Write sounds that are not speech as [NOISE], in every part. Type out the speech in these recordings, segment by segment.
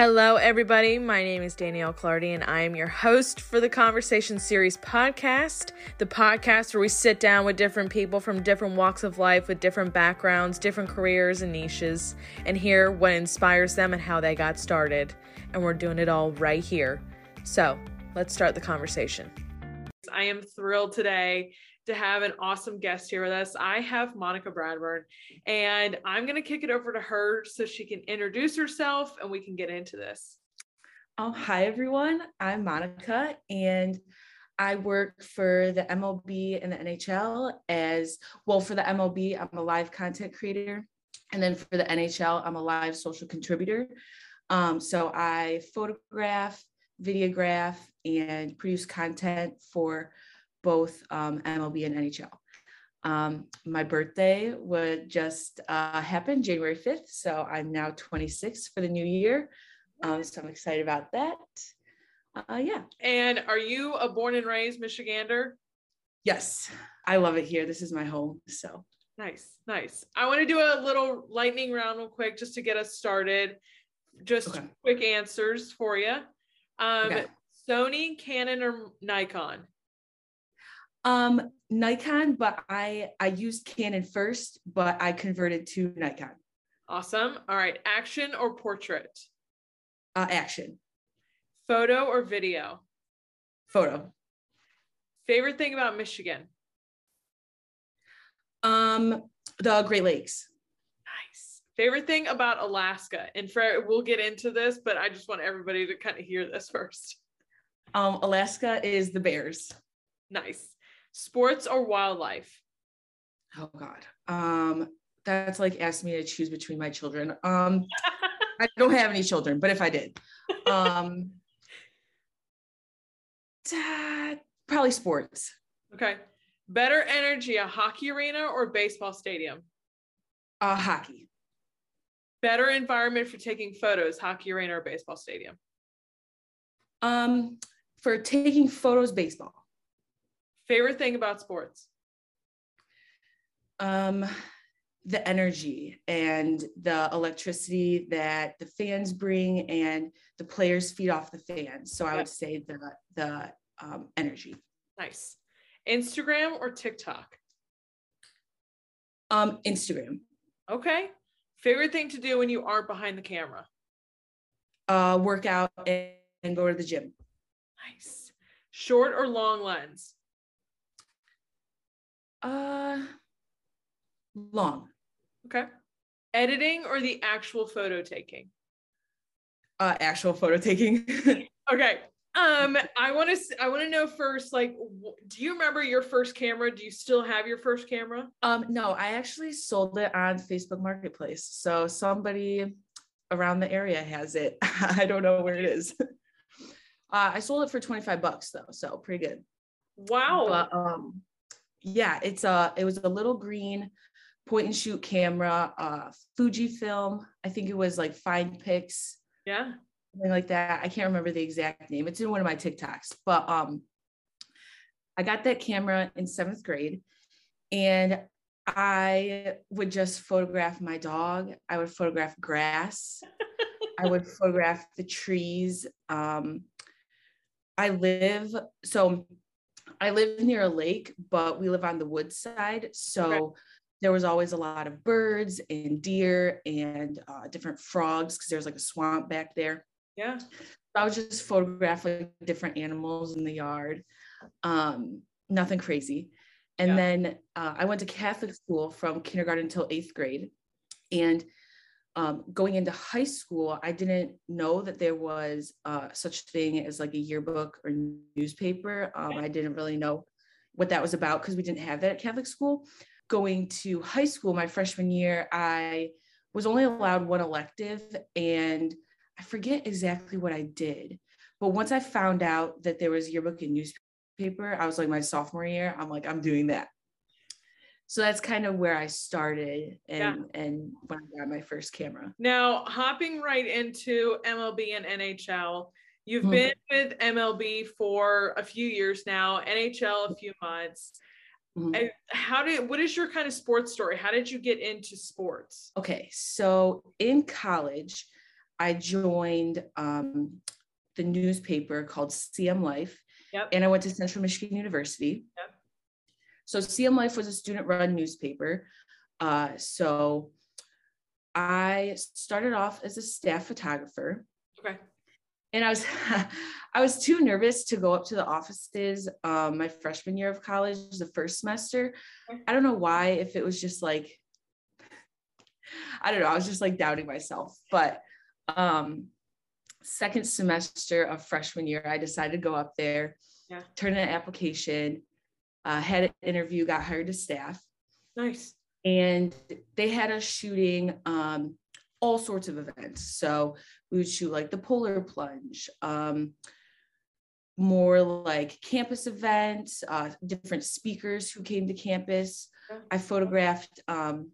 Hello, everybody. My name is Danielle Clardy, and I am your host for the Conversation Series podcast, the podcast where we sit down with different people from different walks of life with different backgrounds, different careers, and niches, and hear what inspires them and how they got started. And we're doing it all right here. So let's start the conversation. I am thrilled today to have an awesome guest here with us. I have Monica Bradburn, and I'm going to kick it over to her so she can introduce herself and we can get into this. Oh, hi, everyone. I'm Monica, and I work for the MLB and the NHL as well. For the MLB, I'm a live content creator. And then for the NHL, I'm a live social contributor. Um, so I photograph, videograph, and produce content for both um, MLB and NHL. Um, my birthday would just uh, happen January 5th. So I'm now 26 for the new year. Um, so I'm excited about that. Uh, yeah. And are you a born and raised Michigander? Yes. I love it here. This is my home. So nice. Nice. I want to do a little lightning round real quick just to get us started. Just okay. quick answers for you. Um, okay. Sony, Canon, or Nikon? Um, Nikon, but I I used Canon first, but I converted to Nikon. Awesome. All right, action or portrait? Uh, action. Photo or video? Photo. Favorite thing about Michigan? Um, the Great Lakes. Nice. Favorite thing about Alaska? And for we'll get into this, but I just want everybody to kind of hear this first. Um, Alaska is the bears. Nice. Sports or wildlife? Oh God. Um, that's like asking me to choose between my children. Um, [LAUGHS] I don't have any children, but if I did, um, probably sports. Okay. Better energy, a hockey arena or baseball stadium? Uh, hockey. Better environment for taking photos, hockey arena or baseball stadium? Um, for taking photos, baseball. Favorite thing about sports? Um, the energy and the electricity that the fans bring and the players feed off the fans. So I would say the the um, energy. Nice. Instagram or TikTok? Um, Instagram. Okay. Favorite thing to do when you aren't behind the camera? Uh, work out and, and go to the gym. Nice. Short or long lens? Uh, long. Okay. Editing or the actual photo taking? Uh, actual photo taking. [LAUGHS] okay. Um, I want to. I want to know first. Like, do you remember your first camera? Do you still have your first camera? Um, no, I actually sold it on Facebook Marketplace. So somebody around the area has it. [LAUGHS] I don't know where it is. [LAUGHS] Uh, I sold it for 25 bucks though, so pretty good. Wow. But um, yeah, it's a it was a little green point and shoot camera, uh Fujifilm. I think it was like FinePix. Yeah. Something like that. I can't remember the exact name. It's in one of my TikToks. But um I got that camera in seventh grade and I would just photograph my dog. I would photograph grass. [LAUGHS] I would photograph the trees. Um, I live so I live near a lake, but we live on the woods side. So there was always a lot of birds and deer and uh, different frogs because there's like a swamp back there. Yeah. So I was just photographing different animals in the yard. Um, nothing crazy. And yeah. then uh, I went to Catholic school from kindergarten until eighth grade. And um, going into high school, I didn't know that there was uh, such thing as like a yearbook or newspaper. Um, I didn't really know what that was about because we didn't have that at Catholic school. Going to high school, my freshman year, I was only allowed one elective, and I forget exactly what I did. But once I found out that there was yearbook and newspaper, I was like my sophomore year. I'm like, I'm doing that so that's kind of where I started and yeah. and when I got my first camera. Now, hopping right into MLB and NHL, you've mm-hmm. been with MLB for a few years now, NHL a few months. Mm-hmm. How did what is your kind of sports story? How did you get into sports? Okay, so in college, I joined um, the newspaper called CM Life. Yep. And I went to Central Michigan University. Yep. So CM Life was a student run newspaper. Uh, so I started off as a staff photographer. Okay. And I was [LAUGHS] I was too nervous to go up to the offices um, my freshman year of college, the first semester. I don't know why, if it was just like [LAUGHS] I don't know, I was just like doubting myself. But um second semester of freshman year, I decided to go up there, Yeah. turn in an application, uh, had an interview, got hired to staff Nice. and they had us shooting um, all sorts of events. So we would shoot like the polar plunge, um, more like campus events, uh, different speakers who came to campus. I photographed, um,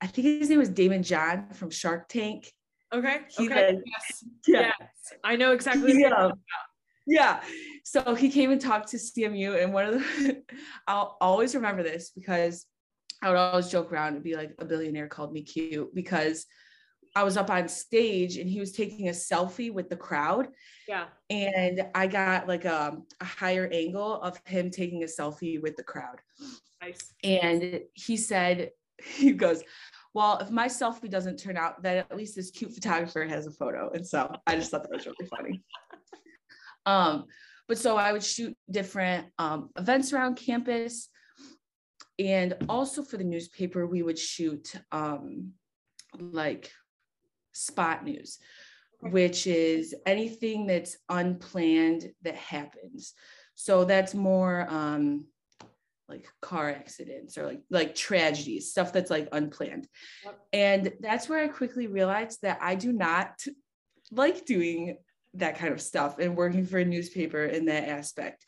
I think his name was Daymond John from Shark Tank. Okay. He okay. yes. Yeah. Yes. I know exactly. Yeah. Yeah. So he came and talked to CMU, and one of the, [LAUGHS] I'll always remember this because I would always joke around and be like, a billionaire called me cute because I was up on stage and he was taking a selfie with the crowd. Yeah. And I got like a, a higher angle of him taking a selfie with the crowd. Nice. And he said, [LAUGHS] he goes, well, if my selfie doesn't turn out, then at least this cute photographer has a photo. And so I just thought that was really funny. Um, but so I would shoot different um, events around campus. And also for the newspaper, we would shoot um, like spot news, Okay. which is anything that's unplanned that happens. So that's more um, like car accidents or like like tragedies, stuff that's like unplanned. Yep. And that's where I quickly realized that I do not like doing that kind of stuff and working for a newspaper in that aspect.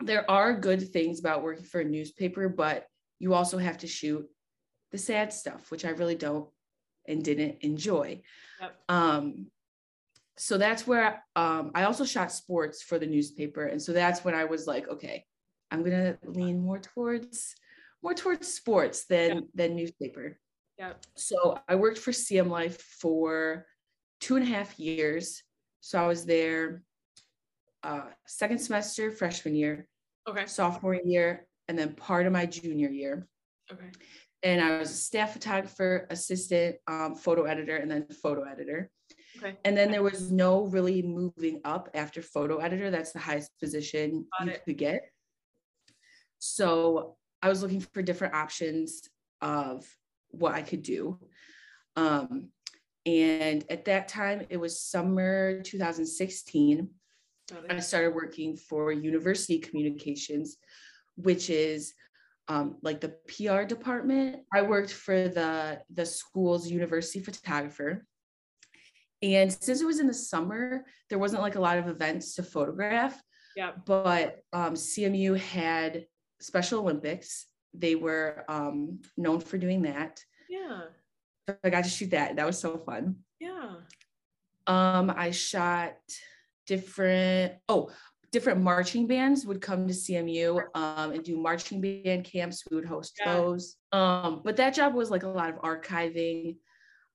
There are good things about working for a newspaper, but you also have to shoot the sad stuff, which I really don't and didn't enjoy. Yep. Um, so that's where um, I also shot sports for the newspaper, and so that's when I was like, okay, I'm gonna lean more towards more towards sports than Yeah. than newspaper. Yeah. So I worked for CM Life for two and a half years. So I was there uh, second semester, freshman year, Okay. sophomore year, and then part of my junior year. Okay. And I was a staff photographer, assistant, um, photo editor, and then photo editor. Okay. And then there was no really moving up after photo editor. That's the highest position Got you it. could get. So I was looking for different options of what I could do. Um, and at that time, it was summer 2016. I started working for University Communications, which is um, like the PR department. I worked for the the school's university photographer. And since it was in the summer, there wasn't like a lot of events to photograph, Yeah. but um, CMU had Special Olympics. They were um, known for doing that. Yeah. So I got to shoot that. That was so fun. Yeah. Um, I shot different, oh, different marching bands would come to CMU um, and do marching band camps. We would host Yeah. those. Um, but that job was like a lot of archiving,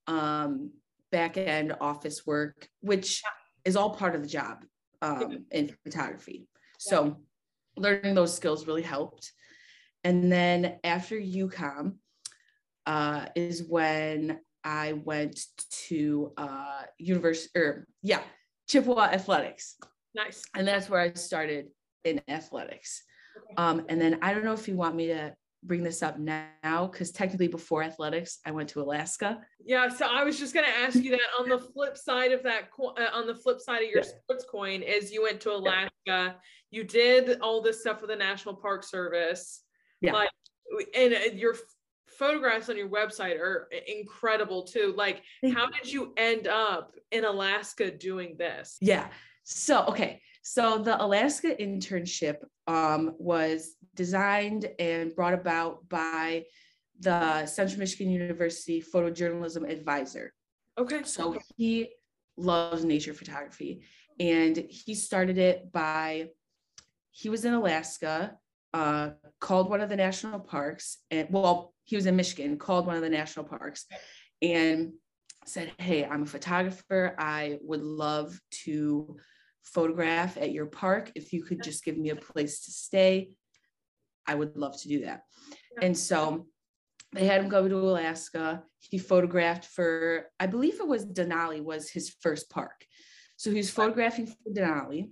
um, back end office work, which is all part of the job um, in photography. So learning those skills really helped. And then after UCOM uh, is when I went to uh, university, or yeah, Chippewa Athletics, Nice. and that's where I started in athletics. Um, and then I don't know if you want me to bring this up now, because technically before athletics, I went to Alaska. Yeah, so I was just gonna ask you that on the flip side of that, co- uh, on the flip side of your Yeah. sports coin, is you went to Alaska, you did all this stuff with the National Park Service, Yeah. like, and uh, your photographs on your website are incredible too. Like, how did you end up in Alaska doing this? Yeah. So, okay. So the Alaska internship um, was designed and brought about by the Central Michigan University photojournalism advisor. Okay, So he loves nature photography and he started it by, he was in Alaska, uh, called one of the national parks and well, he was in Michigan, called one of the national parks and said, Hey, I'm a photographer. I would love to photograph at your park. If you could just give me a place to stay, I would love to do that. And so they had him go to Alaska. He photographed for, I believe it was Denali was his first park. So he was photographing for Denali.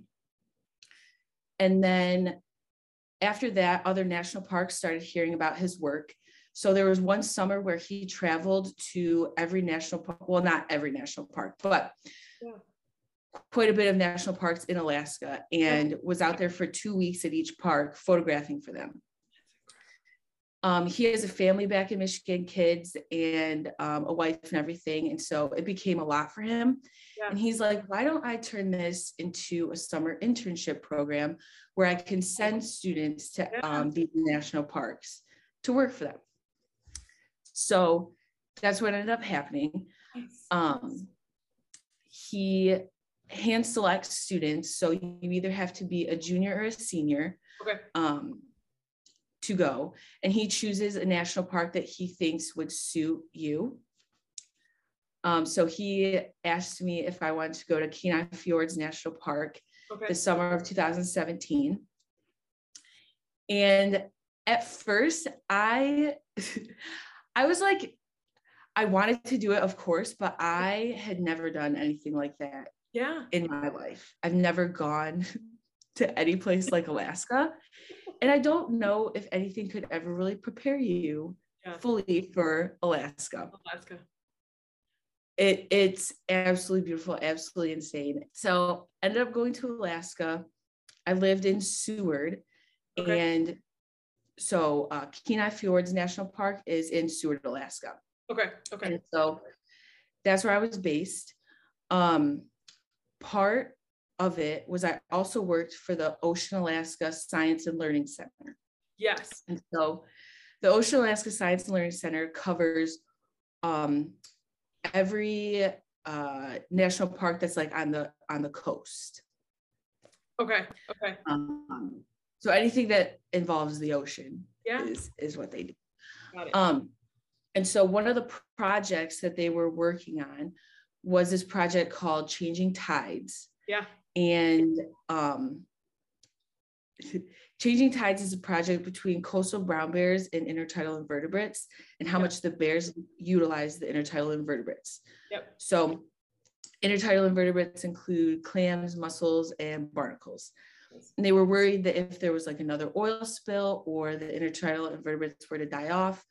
And then after that, other national parks started hearing about his work. So there was one summer where he traveled to every national park, well, not every national park, but yeah. quite a bit of national parks in Alaska and was out there for two weeks at each park photographing for them. Um, he has a family back in Michigan, kids and um, a wife and everything. And so it became a lot for him. Yeah. And he's like, why don't I turn this into a summer internship program where I can send students to um, these national parks to work for them? So that's what ended up happening. Um, he hand selects students. So you either have to be a junior or a senior. Okay. Um, to go and he chooses a national park that he thinks would suit you. Um, so he asked me if I wanted to go to Kenai Fjords National Park okay. the summer of 2017. And at first I [LAUGHS] I was like I wanted to do it of course, but I had never done anything like that. Yeah. In my life. I've never gone [LAUGHS] to any place like Alaska and I don't know if anything could ever really prepare you yeah. fully for Alaska. Alaska. It it's absolutely beautiful, absolutely insane. So ended up going to Alaska. I lived in Seward, okay. and so uh, Kenai Fjords National Park is in Seward, Alaska. Okay. Okay. And so that's where I was based. Um, part of it was I also worked for the Ocean Alaska Science and Learning Center. Yes. And so the Ocean Alaska Science and Learning Center covers um, every uh, national park that's like on the on the coast. Okay. Okay. Um, so anything that involves the ocean yeah. is is what they do. Um, and so one of the projects that they were working on was this project called Changing Tides. Yeah and um, [LAUGHS] Changing Tides is a project between coastal brown bears and intertidal invertebrates, and how yep. much the bears utilize the intertidal invertebrates. Yep. So, intertidal invertebrates include clams, mussels, and barnacles. And they were worried that if there was like another oil spill or the intertidal invertebrates were to die off,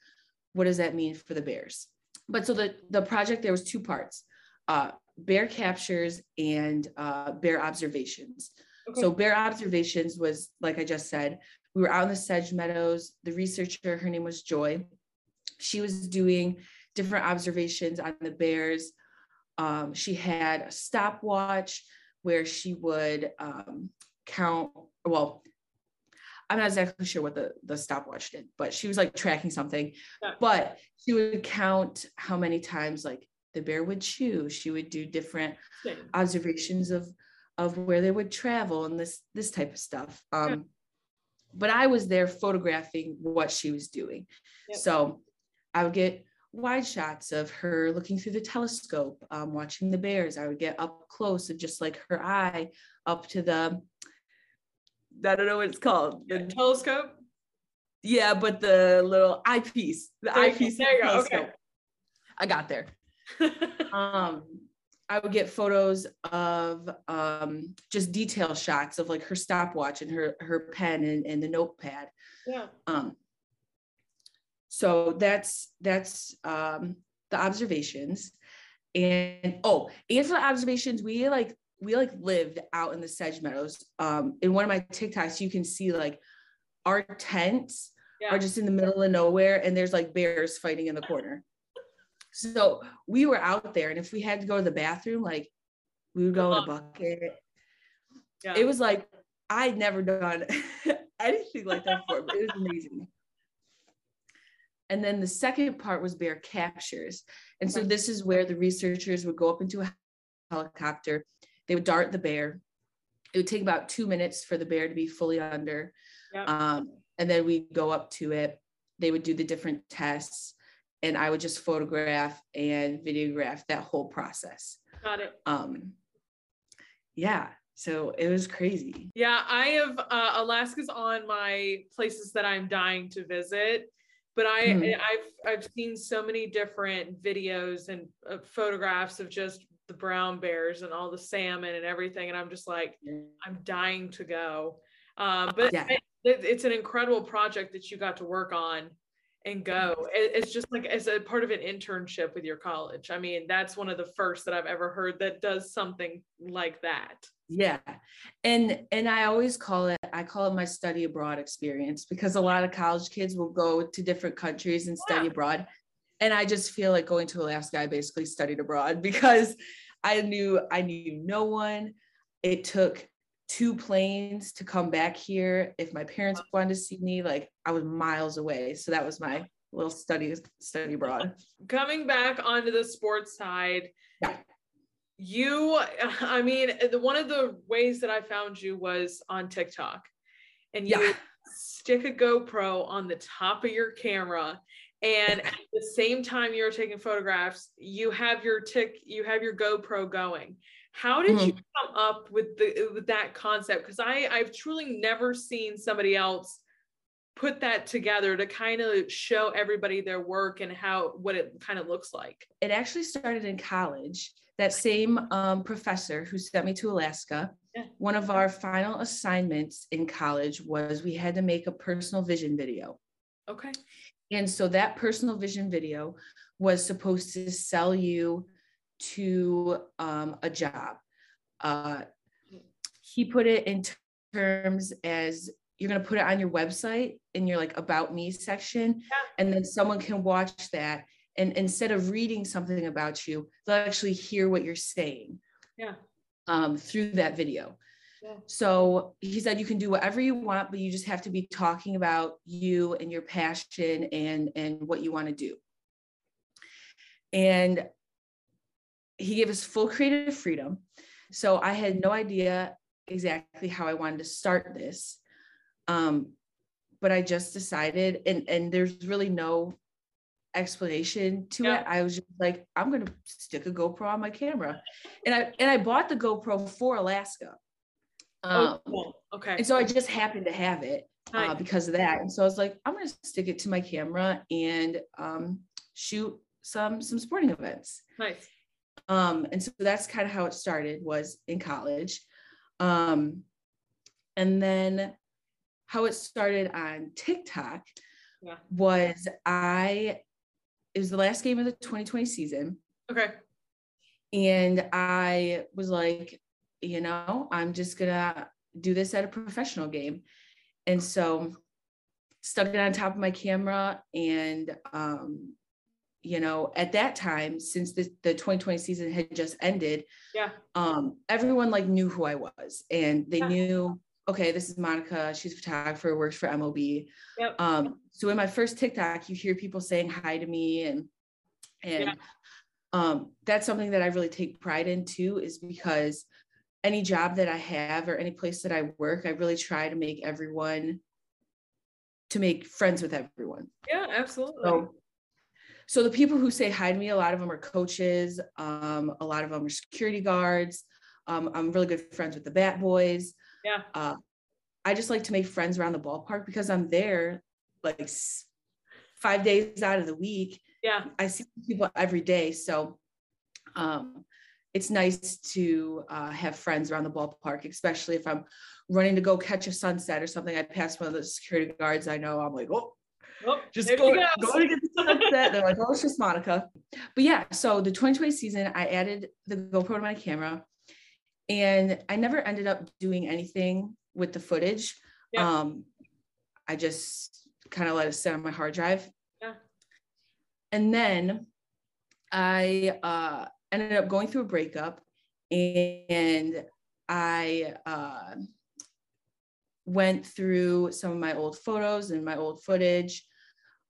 what does that mean for the bears? But so the, the project, there was two parts. Uh, bear captures and uh, bear observations. Okay. So bear observations was like I just said, we were out in the sedge meadows. The researcher, her name was Joy. She was doing different observations on the bears. Um, she had a stopwatch where she would um, count. Well, I'm not exactly sure what the the stopwatch did, but she was like tracking something. Yeah. But she would count how many times like the bear would chew. She would do different Same. observations of of where they would travel and this this type of stuff. Um, yeah. But I was there photographing what she was doing. So I would get wide shots of her looking through the telescope, um, watching the bears. I would get up close and just like her eye up to the, I don't know what it's called. The telescope? Yeah, but the little eyepiece, the there eyepiece. There you go. Okay. I got there. [LAUGHS] um, I would get photos of um, just detail shots of like her stopwatch and her her pen and, and the notepad. Yeah. Um, so that's that's um, the observations, and oh, and for the observations, we like we like lived out in the sedge meadows. Um, in one of my TikToks, you can see like our tents yeah. are just in the middle of nowhere, and there's like bears fighting in the corner. [LAUGHS] So we were out there, and if we had to go to the bathroom, like we would go in a bucket. Yeah. It was like I'd never done [LAUGHS] anything like that before, but it was amazing. And then the second part was bear captures. And so this is where the researchers would go up into a helicopter, they would dart the bear. It would take about two minutes for the bear to be fully under. Yep. Um, and then we'd go up to it. They would do the different tests and I would just photograph and videograph that whole process. Got it. Um, yeah, so it was crazy. Yeah, I have uh, Alaska's on my places that I'm dying to visit, but I Mhm. I've I've seen so many different videos and uh, photographs of just the brown bears and all the salmon and everything, and I'm just like I'm dying to go. Um, but Yeah. it- it's an incredible project that you got to work on and go. It- It's just like as a part of an internship with your college. I mean, that's one of the first that I've ever heard that does something like that. Yeah. And and I always call it I call it my study abroad experience because a lot of college kids will go to different countries and study Yeah. abroad. And I just feel like going to Alaska, I basically studied abroad [LAUGHS] because I knew I knew no one. It took two planes to come back here. If my parents wanted to see me, like I was miles away. So that was my little study study abroad. [LAUGHS] Coming back onto the sports side, Yeah. you [LAUGHS] i mean the, one of the ways that i found you was on tiktok and you Yeah. stick a gopro on the top of your camera and at the same time you're taking photographs you have your tick you have your gopro going how did you come up with the with that concept because i i've truly never seen somebody else put that together to kind of show everybody their work and how what it kind of looks like it actually started in college. That same um, professor who sent me to Alaska, Yeah. one of our final assignments in college was we had to make a personal vision video. okay And so that personal vision video was supposed to sell you to um, a job. Uh, he put it in terms as you're going to put it on your website in your like about me section and then someone can watch that and instead of reading something about you they'll actually hear what you're saying Yeah. um, through that video Yeah. so he said you can do whatever you want but you just have to be talking about you and your passion and and what you want to do. And he gave us full creative freedom. So i had no idea exactly how i wanted to start this um, but i just decided and and there's really no explanation to Yeah. it. I was just like i'm gonna stick a gopro on my camera. And i and i bought the gopro for alaska Oh, um, cool. Okay. and so i just happened to have it uh, because of that and so i was like i'm gonna stick it to my camera and um, shoot some some sporting events nice. um, and so that's kind of how it started was in college um, and then how it started on tiktok Yeah. was i it was the last game of the 2020 season Okay. and i was like you know i'm just gonna do this at a professional game and so stuck it on top of my camera and um you know at that time since the, the 2020 season had just ended Yeah. um everyone like knew who i was and they Yeah. knew okay this is monica she's a photographer works for mob Yep. um so in my first tiktok you hear people saying hi to me and and Yeah. um that's something that i really take pride in too is because any job that i have or any place that i work i really try to make everyone to make friends with everyone Yeah, absolutely. so so the people who say hi to me a lot of them are coaches um a lot of them are security guards um, i'm really good friends with the bat boys Yeah. uh, i just like to make friends around the ballpark because i'm there like five days out of the week yeah. I see people every day. So um, it's nice to uh, have friends around the ballpark, especially if I'm running to go catch a sunset or something. I pass one of the security guards I know. I'm like, oh, Oh, just go, go to get the sunset. They're like, oh, it's just Monica. But yeah, so the 2020 season, I added the GoPro to my camera and I never ended up doing anything with the footage. Yeah. Um, I just kind of let it sit on my hard drive. Yeah. And then I uh, ended up going through a breakup and I uh, went through some of my old photos and my old footage.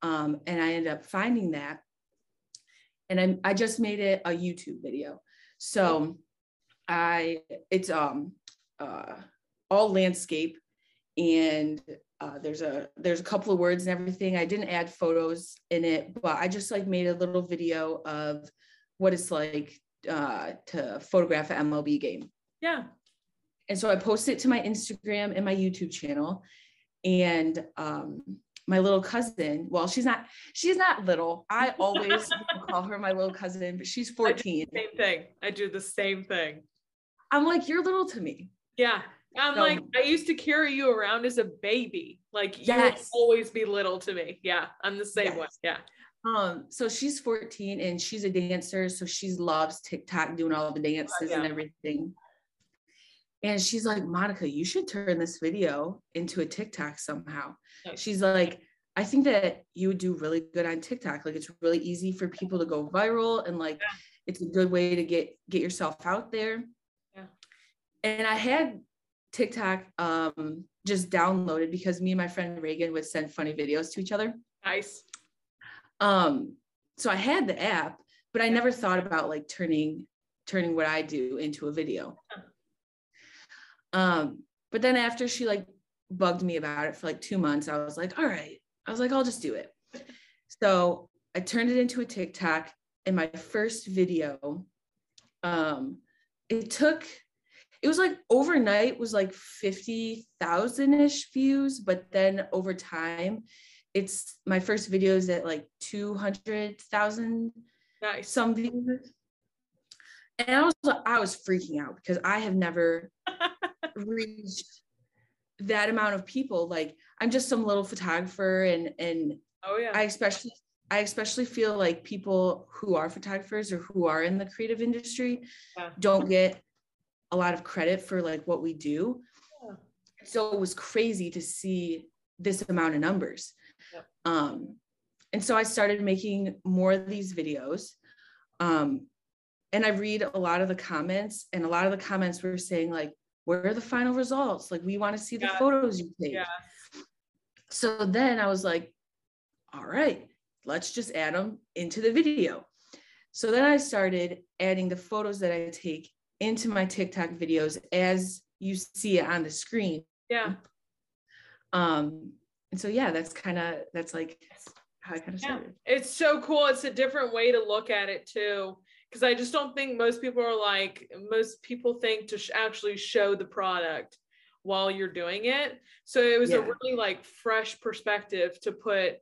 Um, and I ended up finding that. And I, I just made it a YouTube video. So I, it's um, uh, all landscape and uh, there's a there's a couple of words and everything. I didn't add photos in it, but I just like made a little video of what it's like uh, to photograph an MLB game. Yeah. And so I posted it to my Instagram and my YouTube channel. And um, my little cousin, well, she's not, she's not little. I [LAUGHS] always call her my little cousin, but she's 14. same thing. I do the same thing. I'm like, you're little to me. Yeah. I'm so, like, I used to carry you around as a baby. Like you yes. always be little to me. Yeah. I'm the same yes. way. Yeah. Um, so she's 14 and she's a dancer. So she loves TikTok, doing all the dances oh, yeah. and everything. And she's like, Monica, you should turn this video into a TikTok somehow. She's like, I think that you would do really good on TikTok. Like it's really easy for people to go viral and like yeah. it's a good way to get get yourself out there. Yeah. And I had TikTok um just downloaded because me and my friend Reagan would send funny videos to each other. Nice. Um so I had the app, but I never thought about like turning turning what I do into a video. Um, but then after she like bugged me about it for like two months, I was like, all right. I was like, I'll just do it. So I turned it into a TikTok and my first video. Um, it took it was like overnight was like 50,000 ish views, but then over time, it's my first video is at like 200,000 nice. some views. And I was I was freaking out because I have never [LAUGHS] reached that amount of people like i'm just some little photographer and and oh yeah i especially i especially feel like people who are photographers or who are in the creative industry yeah. don't get a lot of credit for like what we do yeah. so it was crazy to see this amount of numbers. Um and so i started making more of these videos um and i read a lot of the comments and a lot of the comments were saying like where are the final results? Like, we want to see the yeah. photos you take. Yeah. So then I was like, all right, let's just add them into the video. So then I started adding the photos that I take into my TikTok videos as you see it on the screen. Yeah. Um, and so yeah, that's kind of that's like how I kind of started. It's so cool. It's a different way to look at it too because I just don't think most people are like most people think to sh- actually show the product while you're doing it. So it was yeah. a really like fresh perspective to put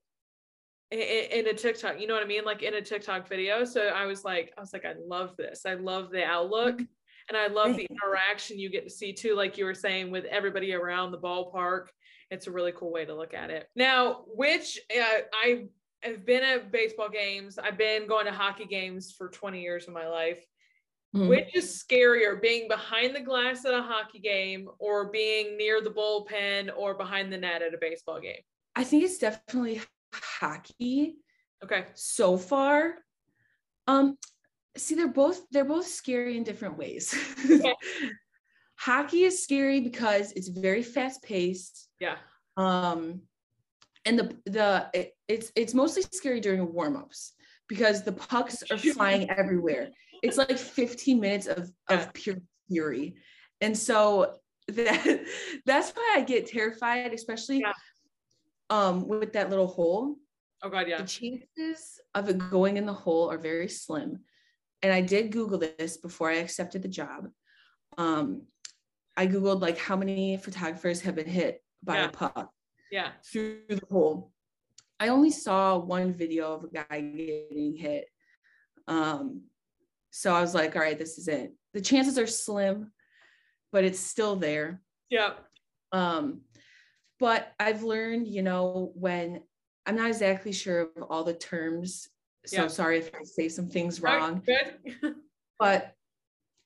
in, in, a TikTok. You know what I mean? Like in a TikTok video. So I was like, I was like, I love this. I love the outlook. Mm-hmm. And I love the interaction you get to see too, like you were saying, with everybody around the ballpark. It's a really cool way to look at it. Now, which uh, I I've been at baseball games. I've been going to hockey games for 20 years of my life. Mm-hmm. Which is scarier, being behind the glass at a hockey game or being near the bullpen or behind the net at a baseball game? I think it's definitely hockey. Okay. So far. Um, see, they're both they're both scary in different ways. [LAUGHS] Okay. hockey is scary because it's very fast paced. Yeah. Um, and the the it, it's it's mostly scary during warm-ups because the pucks are [LAUGHS] flying everywhere. It's like 15 minutes of of pure fury. And so [LAUGHS] that that's why i get terrified especially yeah. um with that little hole. Oh god yeah. The chances of it going in the hole are very slim. And i did google this before i accepted the job. Um i googled like how many photographers have been hit by yeah. a puck yeah. through the hole i only saw one video of a guy getting hit. Um so i was like all right this is it. The chances are slim but it's still there. Yeah. Um but i've learned you know when i'm not exactly sure of all the terms so yeah. sorry if i say some things wrong. right, [LAUGHS] but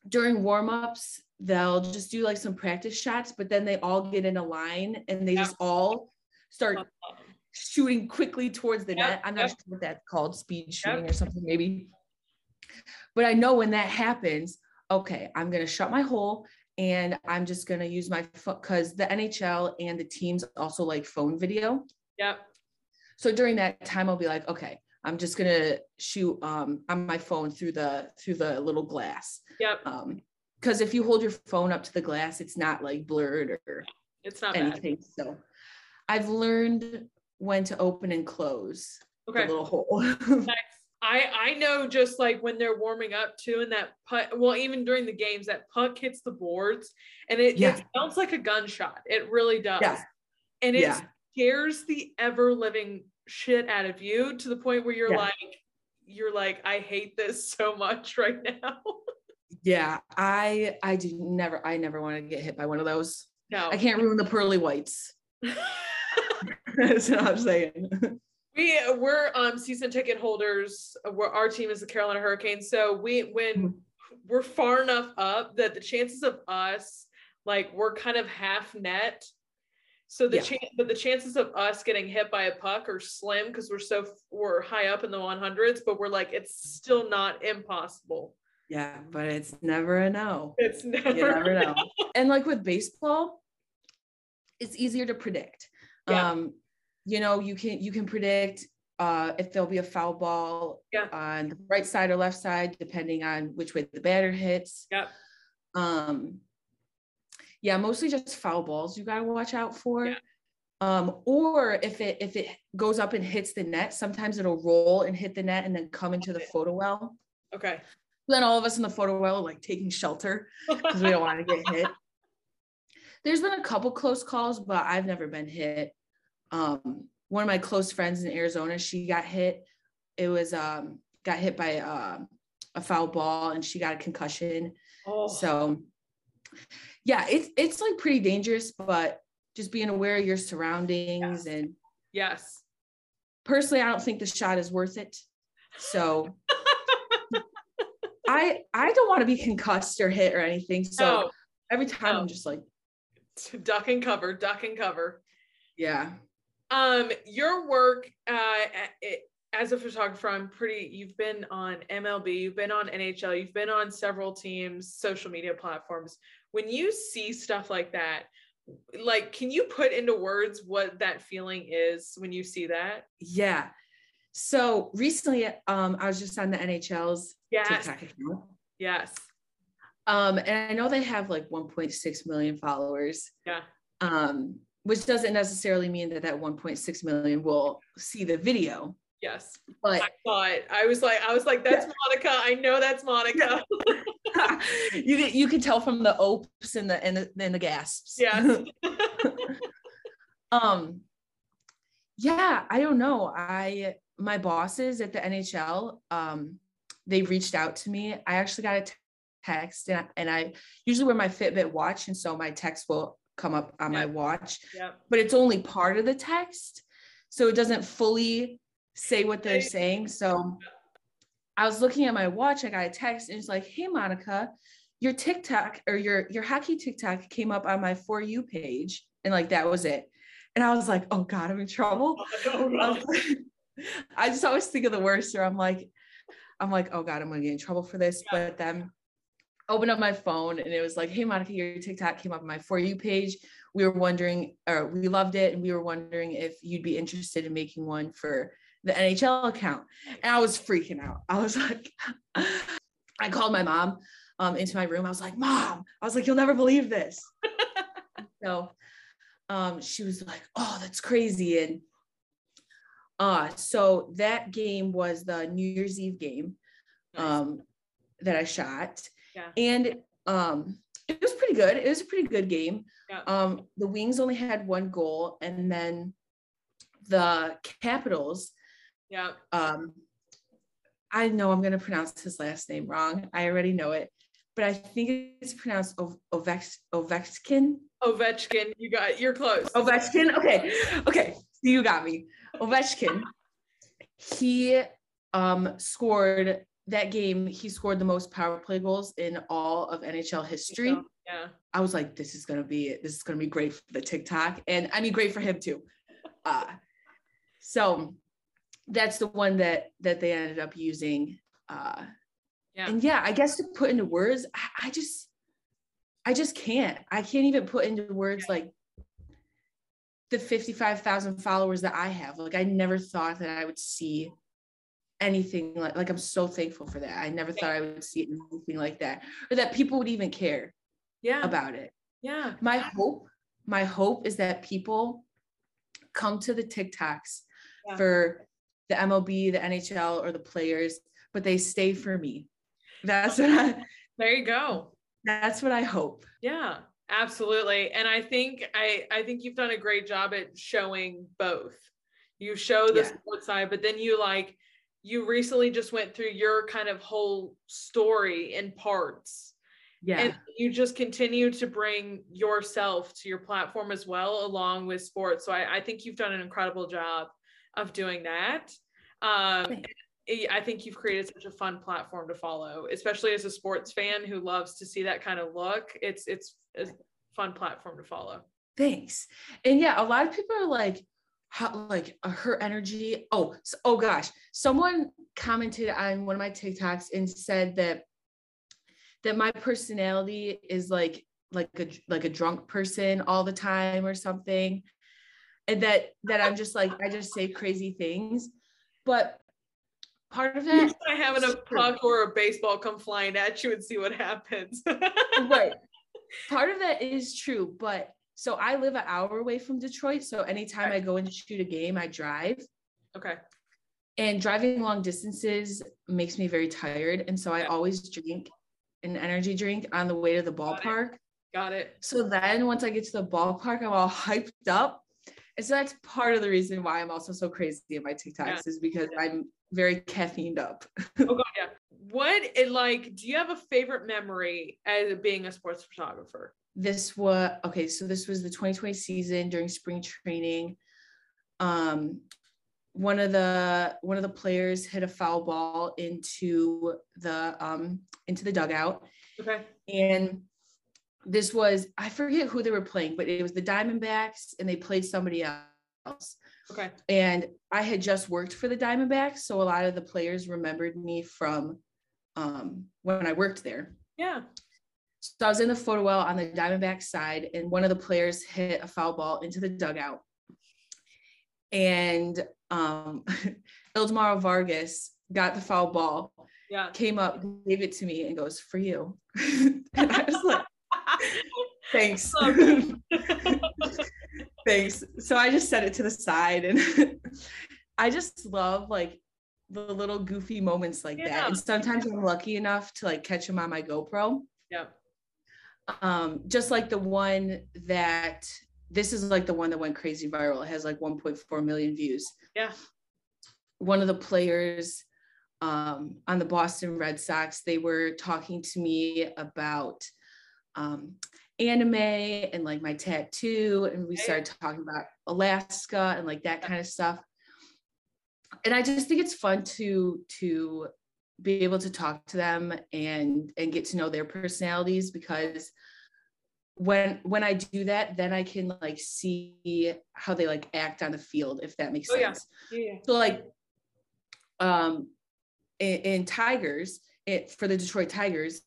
during warm-ups they'll just do like some practice shots but then they all get in a line and they yeah. just all start shooting quickly towards the yep, net. I'm not yep. sure what that's called, speed shooting yep. or something maybe. But I know when that happens, okay, I'm gonna shut my hole and I'm just gonna use my phone because the NHL and the teams also like phone video. Yep. So during that time, I'll be like, okay, I'm just gonna shoot um, on my phone through the through the little glass. Yep. Um, because if you hold your phone up to the glass, it's not like blurred or it's not anything. Bad. So I've learned when to open and close Okay. the little hole. [LAUGHS] I I know just like when they're warming up too, and that putt. Well, even during the games, that puck hits the boards, and it, Yeah. it sounds like a gunshot. It really does. Yeah. And it Yeah. scares the ever living shit out of you to the point where you're Yeah. like, you're like, I hate this so [LAUGHS] much right now. yeah, I I do never I never want to get hit by one of those. no. I can't ruin the pearly whites. [LAUGHS] [LAUGHS] That's what I'm saying. we we're um season ticket holders. We're, our team is the Carolina Hurricanes, so we when Mhm. we're far enough up that the chances of us like we're kind of half net. So the Yeah. chance, but the chances of us getting hit by a puck are slim because we're so we're high up in the 100s, but we're like it's still not impossible. Yeah, but it's never a no. It's never, You never know. and like with baseball, it's easier to predict. Yeah. Um, you know, you can you can predict uh if there'll be a foul ball Yeah. on the right side or left side, depending on which way the batter hits. Yep. Um yeah, mostly just foul balls you gotta watch out for. Yeah. Um, or if it if it goes up and hits the net, sometimes it'll roll and hit the net and then come into the photo well. Okay. Then all of us in the photo well are like taking shelter [LAUGHS] because we don't want to get hit. There's been a couple close calls, but I've never been hit. Um, one of my close friends in Arizona, she got hit. It was um got hit by um a foul ball and she got a concussion. Oh, So yeah, it's it's like pretty dangerous, but just being aware of your surroundings and yes. personally, I don't think the shot is worth it. So [LAUGHS] I I don't want to be concussed or hit or anything. So No, every time No. I'm just like, duck and cover, duck and cover. yeah, Um, your work uh, as a photographer, I'm pretty. You've been on MLB, you've been on NHL, you've been on several teams, social media platforms. When you see stuff like that, like, can you put into words what that feeling is when you see that? yeah. So recently, um, I was just on the NHL's Yes, TikTok account. yes, Um, and I know they have like 1.6 million followers. yeah, Um, which doesn't necessarily mean that that 1.6 million will see the video, yes. but I it. I was like, I was like, that's Monica. I know that's Monica. [LAUGHS] [LAUGHS] you can you can tell from the opes and the and the, and the gasps. Yeah. [LAUGHS] [LAUGHS] um yeah, I don't know. I my bosses at the NHL, um, they reached out to me. I actually got a text and I, and I usually wear my Fitbit watch, and so my text will come up on my watch, Yep. but it's only part of the text. So it doesn't fully say what they're saying. So I was looking at my watch, I got a text and it's like, hey Monica, your TikTok or your your hockey TikTok came up on my for you page. And like that was it. And I was like, oh God, I'm in trouble. I don't I, like- I just always think of the worst, or I'm like, I'm like, oh God, I'm gonna get in trouble for this. Yeah. But then opened up my phone and it was like, hey Monica, your TikTok came up on my for you page. We were wondering, or we loved it, and we were wondering if you'd be interested in making one for the NHL account. And I was freaking out. I was [LAUGHS] like, I called my mom um, into my room. I was like, Mom, I was like, you'll never believe this. [LAUGHS] so um, she was like, Oh, that's crazy. And uh, so that game was the New Year's Eve game Nice. um, that I shot. Yeah. And um, it was pretty good. It was a pretty good game. Yeah. Um, the Wings only had one goal, and then the Capitals. Yeah. Um, I know I'm gonna pronounce his last name wrong. I already know it, but I think it's pronounced Ovechkin. Ovechkin, you got you're close. Ovechkin. Okay, okay, so you got me. Ovechkin. He um scored that game. He scored the most power play goals in all of NHL history. Yeah. I was like, this is gonna be it. This is gonna be great for the TikTok, and I mean, great for him too. Uh, so that's the one that that they ended up using. Uh, Yeah. and yeah, I guess to put into words, I, I just, I just can't. I can't even put into words like the fifty-five thousand followers that I have. Like, I never thought that I would see anything like. Like, I'm so thankful for that. I never thought I would see anything like that, or that people would even care Yeah. about it yeah. my hope my hope is that people come to the TikToks yeah. for the MLB, the NHL, or the players, but they stay for me. That's what I, there you go. That's what I hope. Yeah, absolutely. And I think I I think you've done a great job at showing both. You show the yeah. sports side, but then you like you recently just went through your kind of whole story in parts. Yeah. And you just continue to bring yourself to your platform as well, along with sports. So I, I think you've done an incredible job of doing that. Um, I think you've created such a fun platform to follow, especially as a sports fan who loves to see that kind of look. It's it's a fun platform to follow. Thanks. And yeah, a lot of people are like, how like uh, her energy. Oh, so, oh gosh, someone commented on one of my TikToks and said that that my personality is like like a like a drunk person all the time or something and that that i'm just like i just say crazy things. But part of that i having a puck or a baseball come flying at you and see what happens. [LAUGHS] Right. Part of that is true but so i live an hour away from detroit so anytime okay. i go and shoot a game i drive. Okay. And driving long distances makes me very tired and so i always drink an energy drink on the way to the ballpark. Got it. So then once i get to the ballpark i'm all [LAUGHS] hyped up and so that's part of the reason why I'm also so crazy at my TikToks yeah. is because I'm very caffeined up. oh god, [LAUGHS] yeah. What it like? Do you have a favorite memory as being a sports photographer? This was okay. So this was the 2020 season during spring training. Um, one of the one of the players hit a foul ball into the um into the dugout. Okay. And this was I forget who they were playing, but it was the Diamondbacks and they played somebody else. Okay. And I had just worked for the Diamondbacks, so a lot of the players remembered me from um, when I worked there. Yeah. So I was in the photo well on the Diamondback side, and one of the players hit a foul ball into the dugout. And um, [LAUGHS] Ildemaro Vargas got the foul ball, yeah. came up, gave it to me, and goes, For you. [LAUGHS] and I was like, Thanks. [LAUGHS] [LAUGHS] Thanks. So I just set it to the side and [LAUGHS] I just love like the little goofy moments like yeah. that. And sometimes I'm lucky enough to like catch them on my GoPro. Yep. Um, just like the one that this is like the one that went crazy viral. It has like 1.4 million views. Yeah. One of the players um, on the Boston Red Sox, they were talking to me about um, anime and like my tattoo and we started talking about alaska and like that kind of stuff and i just think it's fun to to be able to talk to them and and get to know their personalities because when when i do that then i can like see how they like act on the field if that makes oh, sense yeah. Yeah, yeah. so like um in, in tigers it for the detroit tigers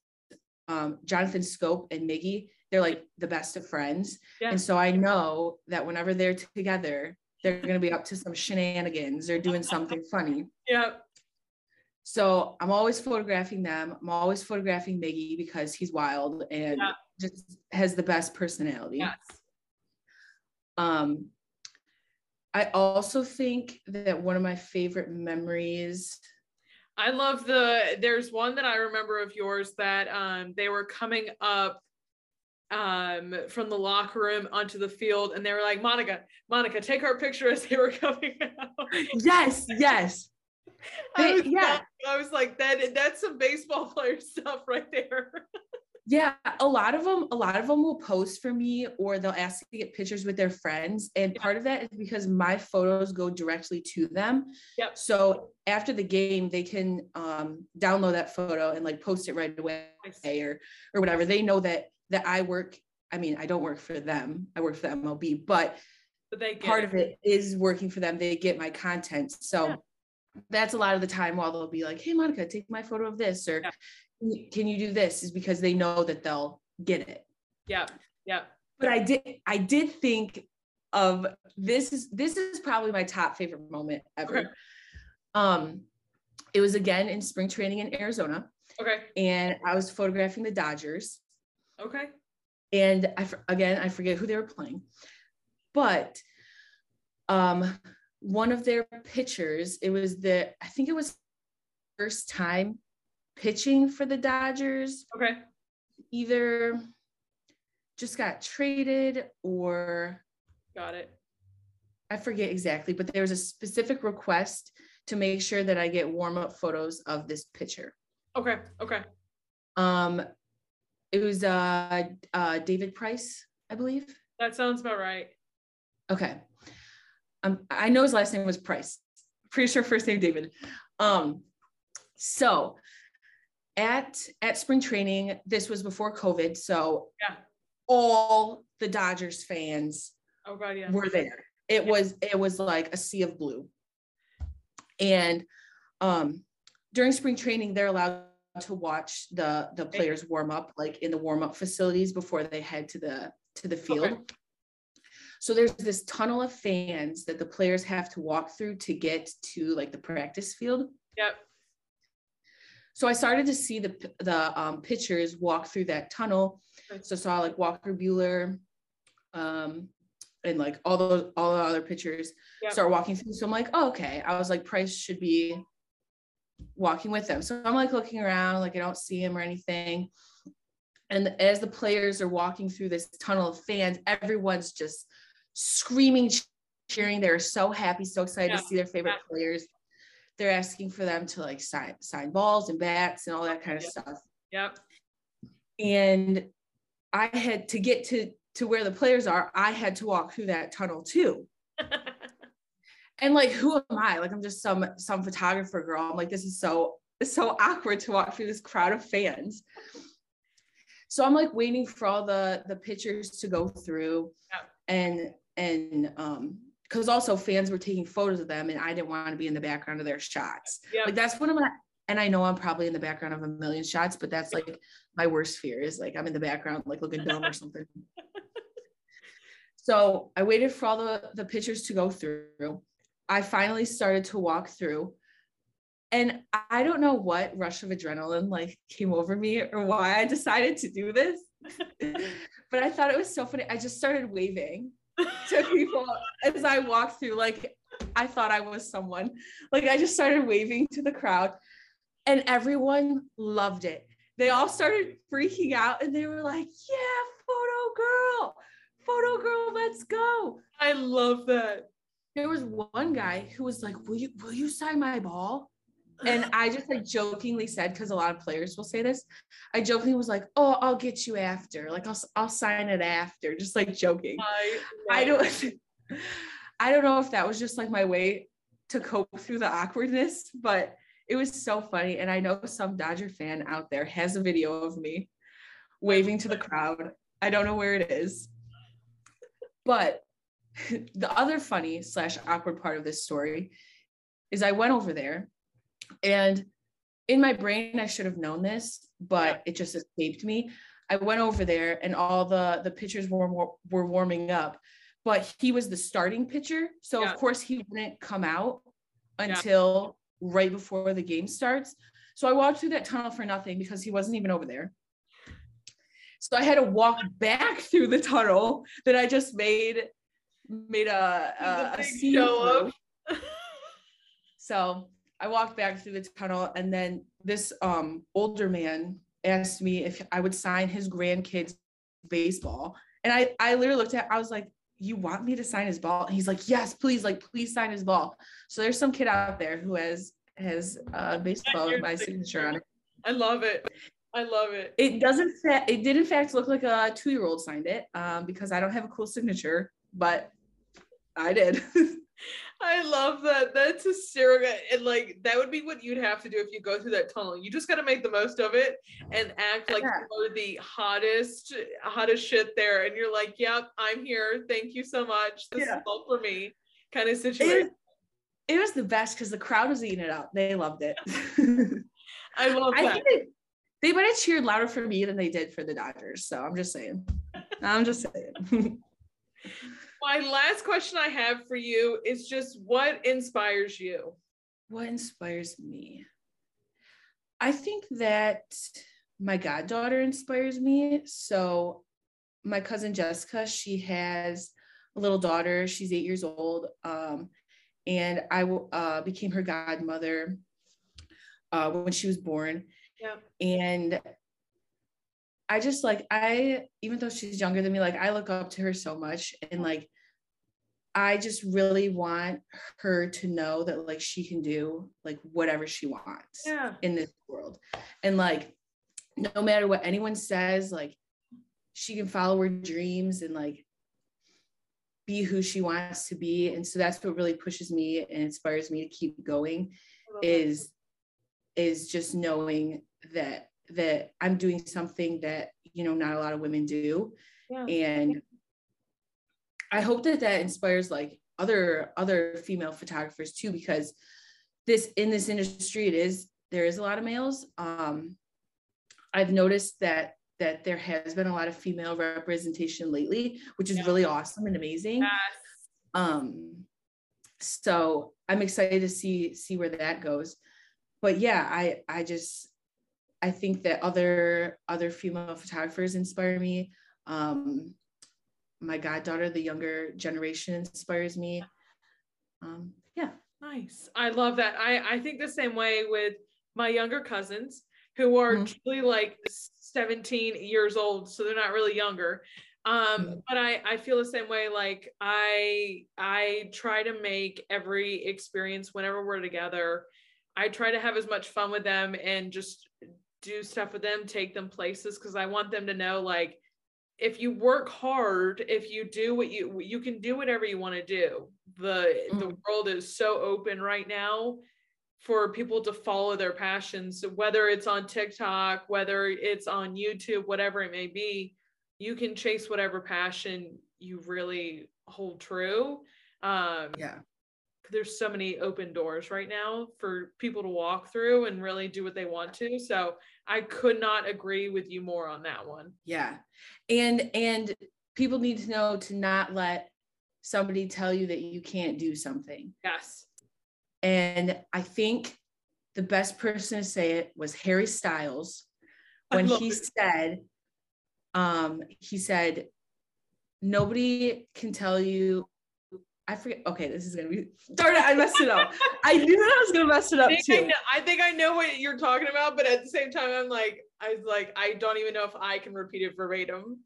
um, Jonathan Schoop and Miggy, they're like the best of friends. Yeah. And so I know that whenever they're together, they're going to be up to some shenanigans. They're doing something funny. Yeah. So I'm always photographing them. I'm always photographing Miggy because he's wild and yeah. just has the best personality. Yes. Um, I also think that one of my favorite memories I love the there's one that I remember of yours that um they were coming up um from the locker room onto the field and they were like Monica Monica take our picture as they were [LAUGHS] coming out. Yes, yes. I was, yeah. I was like that that's some baseball [LAUGHS] player stuff right there. [LAUGHS] Yeah, a lot of them, a lot of them will post for me or they'll ask to get pictures with their friends. And part of that is because my photos go directly to them. Yep. So after the game, they can um, download that photo and like post it right away or or whatever. They know that that I work. I mean, I don't work for them. I work for the MLB, but, but they part it. of it is working for them. They get my content. So yeah. that's a lot of the time while they'll be like, hey Monica, take my photo of this or yeah can you do this is because they know that they'll get it. Yeah yeah but i did i did think of this is this is probably my top favorite moment ever. Okay. um it was again in spring training in arizona. Okay. And i was photographing the dodgers. Okay. And i again i forget who they were playing. But um, one of their pitchers, it was the, I think it was first time pitching for the Dodgers. Okay. Either just got traded or got it. I forget exactly, but there was a specific request to make sure that I get warm up photos of this pitcher. Okay. Okay. Um, it was uh, uh David Price, I believe. That sounds about right. Okay. Um, I know his last name was Price. Pretty sure first name David. Um, so at at spring training, this was before COVID, so yeah, all the Dodgers fans oh god, yeah, were there. It yeah. was it was like a sea of blue. And um during spring training, they're allowed to watch the the players warm up like in the warm up facilities before they head to the to the field. Okay. So there's this tunnel of fans that the players have to walk through to get to like the practice field. Yep. So I started to see the the um, pitchers walk through that tunnel. So I saw like Walker Buehler, um, and like all those all the other pitchers yep. start walking through. So I'm like, oh, okay. I was like, Price should be walking with them. So I'm like looking around, like I don't see him or anything. And as the players are walking through this tunnel of fans, everyone's just screaming, cheering. They're so happy, so excited yeah. to see their favorite yeah. players. They're asking for them to like sign sign balls and bats and all that kind of yep. stuff. Yep. And I had to get to to where the players are. I had to walk through that tunnel too. [LAUGHS] and like, who am I? Like, I'm just some some photographer girl. I'm like, this is so so awkward to walk through this crowd of fans. So I'm like waiting for all the the pictures to go through, Yep. and and um because also fans were taking photos of them and I didn't want to be in the background of their shots. Yeah. Like that's one of my and I know I'm probably in the background of a million shots, but that's like my worst fear is like I'm in the background like looking dumb or something. [LAUGHS] so I waited for all the, the pictures to go through. I finally started to walk through. And I don't know what rush of adrenaline like came over me or why I decided to do this. [LAUGHS] but I thought it was so funny. I just started waving to people as I walked through. Like I thought I was someone. Like I just started waving to the crowd, and everyone loved it. They all started freaking out, and they were like, "Yeah, photo girl, photo girl, let's go!" I love that. There was one guy who was like, "Will you will you sign my ball?" And I just like jokingly said, because a lot of players will say this, I jokingly was like, "Oh, I'll get you after. Like I'll I'll sign it after." Just like joking. I, I don't [LAUGHS] I don't know if that was just like my way to cope through the awkwardness, but it was so funny. And I know some Dodger fan out there has a video of me waving to the crowd. I don't know where it is. But [LAUGHS] the other funny slash awkward part of this story is I went over there and in my brain, I should have known this, but it just escaped me. I went over there and all the the pitchers were were warming up, but he was the starting pitcher, so yeah. of course he wouldn't come out until yeah. right before the game starts. So I walked through that tunnel for nothing because he wasn't even over there. So I had to walk back [LAUGHS] through the tunnel that I just made made a a, a scene. so I walked back through the tunnel, and then this um, older man asked me if I would sign his grandkids baseball. And I, I literally looked at, I was like, you want me to sign his ball? And he's like, yes, please, like, please sign his ball. So there's some kid out there who has has uh, baseball with my signature on it. I love it. I love it. It doesn't. Fa- it did in fact look like a two year old signed it um, because I don't have a cool signature, but I did. [LAUGHS] I love that. That's a hysterical. And like that would be what you'd have to do if you go through that tunnel. You just gotta make the most of it and act like yeah. you're the hottest, hottest shit there. And you're like, Yep, I'm here. Thank you so much. This yeah. is all for me. Kind of situation. It, it was the best because the crowd was eating it up. They loved it. [LAUGHS] I love that. I they, they might have cheered louder for me than they did for the Dodgers. So I'm just saying. I'm just saying. [LAUGHS] my last question I have for you is just what inspires you? What inspires me? I think that my goddaughter inspires me. So, my cousin Jessica, she has a little daughter. She's eight years old. Um, and I uh, became her godmother uh, when she was born. Yeah. And I just like, I, even though she's younger than me, like I look up to her so much. And like, I just really want her to know that like she can do like whatever she wants yeah. in this world. And like, no matter what anyone says, like, she can follow her dreams and like be who she wants to be and so that's what really pushes me and inspires me to keep going is that. is just knowing that that i'm doing something that you know not a lot of women do yeah. and i hope that that inspires like other other female photographers too because this in this industry it is there is a lot of males um i've noticed that that there has been a lot of female representation lately, which is yeah. really awesome and amazing. Yes. Um, so I'm excited to see see where that goes. But yeah, I I just I think that other other female photographers inspire me. Um, my goddaughter, the younger generation, inspires me. Um, yeah. Nice. I love that. I I think the same way with my younger cousins who are mm-hmm. truly like 17 years old so they're not really younger um mm-hmm. but i i feel the same way like i i try to make every experience whenever we're together i try to have as much fun with them and just do stuff with them take them places because i want them to know like if you work hard if you do what you you can do whatever you want to do the mm-hmm. the world is so open right now for people to follow their passions, whether it's on TikTok, whether it's on YouTube, whatever it may be, you can chase whatever passion you really hold true. Um, yeah. There's so many open doors right now for people to walk through and really do what they want to. So I could not agree with you more on that one. Yeah. And and people need to know to not let somebody tell you that you can't do something. Yes and I think the best person to say it was Harry Styles when he it. said, um, he said, nobody can tell you. I forget. Okay, this is gonna be darn it, I messed it up. I knew that I was gonna mess it up I too. I, know, I think I know what you're talking about, but at the same time, I'm like, I was like, I don't even know if I can repeat it verbatim.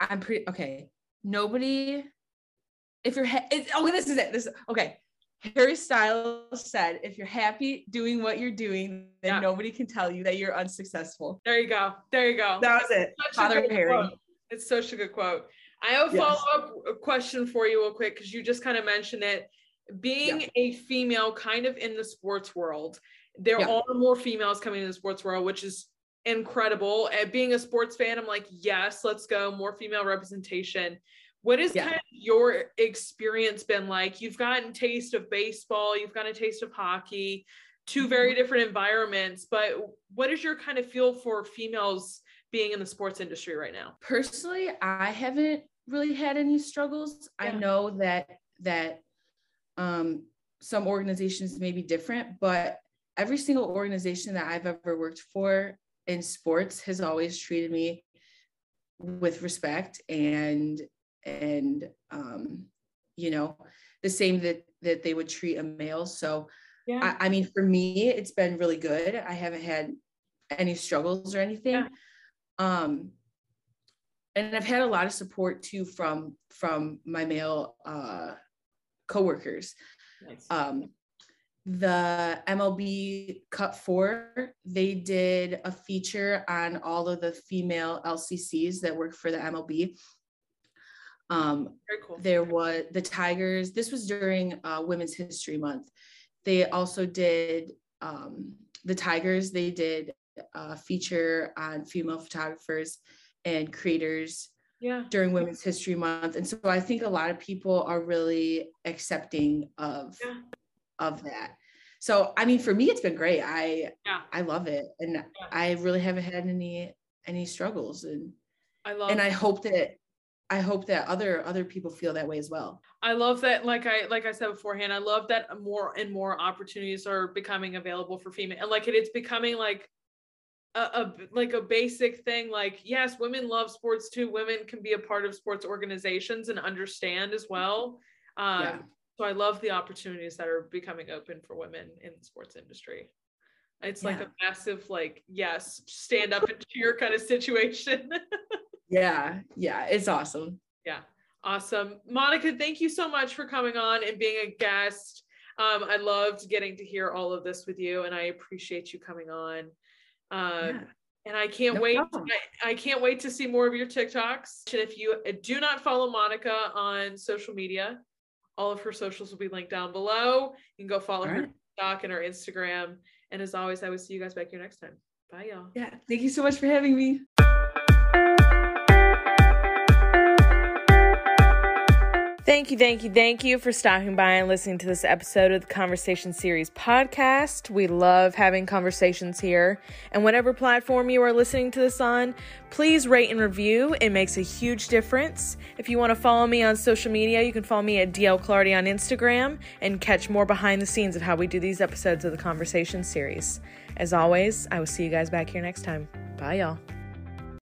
I'm pretty okay. Nobody, if you're, ha- okay, this is it. This okay. Harry Styles said, if you're happy doing what you're doing, then yeah. nobody can tell you that you're unsuccessful. There you go. There you go. That was it. Father Harry. Quote. It's such a good quote. I have a follow up question for you, real quick, because you just kind of mentioned it. Being yeah. a female, kind of in the sports world, there yeah. are more females coming in the sports world, which is incredible. And being a sports fan, I'm like, yes, let's go, more female representation. What has yeah. kind of your experience been like? You've gotten taste of baseball, you've gotten a taste of hockey, two very mm-hmm. different environments, but what is your kind of feel for females being in the sports industry right now? Personally, I haven't really had any struggles. Yeah. I know that that um, some organizations may be different, but every single organization that I've ever worked for in sports has always treated me with respect and and um, you know the same that that they would treat a male so yeah. I, I, mean for me it's been really good i haven't had any struggles or anything yeah. Um and i've had a lot of support too from from my male uh coworkers nice. um the MLB Cut4, they did a feature on all of the female LCCs that work for the MLB. Um, Very cool. There was the Tigers. This was during uh, Women's History Month. They also did um, the Tigers. They did a feature on female photographers and creators yeah. during Women's History Month, and so I think a lot of people are really accepting of yeah. of that. So I mean, for me, it's been great. I yeah. I love it, and. I really haven't had any any struggles, and I love and I hope that I hope that other other people feel that way as well. I love that like I like I said beforehand, I love that more and more opportunities are becoming available for female and like it, it's becoming like a, a, like a basic thing like yes women love sports too. Women can be a part of sports organizations and understand as well. Um, yeah. so i love the opportunities that are becoming open for women in the sports industry. It's yeah. like a massive like yes stand up and cheer kind of situation. [LAUGHS] Yeah yeah it's awesome. Yeah awesome. Monica thank you so much for coming on and being a guest. Um, i loved getting to hear all of this with you and i appreciate you coming on um, yeah. And I can't no wait. I, I, can't wait to see more of your TikToks. And if you do not follow Monica on social media, all of her socials will be linked down below. You can go follow all her right. TikTok and her Instagram. And as always, I will see you guys back here next time. Bye, y'all. Yeah. Thank you so much for having me. Thank you, thank you, thank you for stopping by and listening to this episode of the Conversation Series podcast. We love having conversations here. And whatever platform you are listening to this on, please rate and review. It makes a huge difference. If you want to follow me on social media, you can follow me at DL Clardy on Instagram and catch more behind the scenes of how we do these episodes of the Conversation Series. As always, I will see you guys back here next time. Bye, y'all.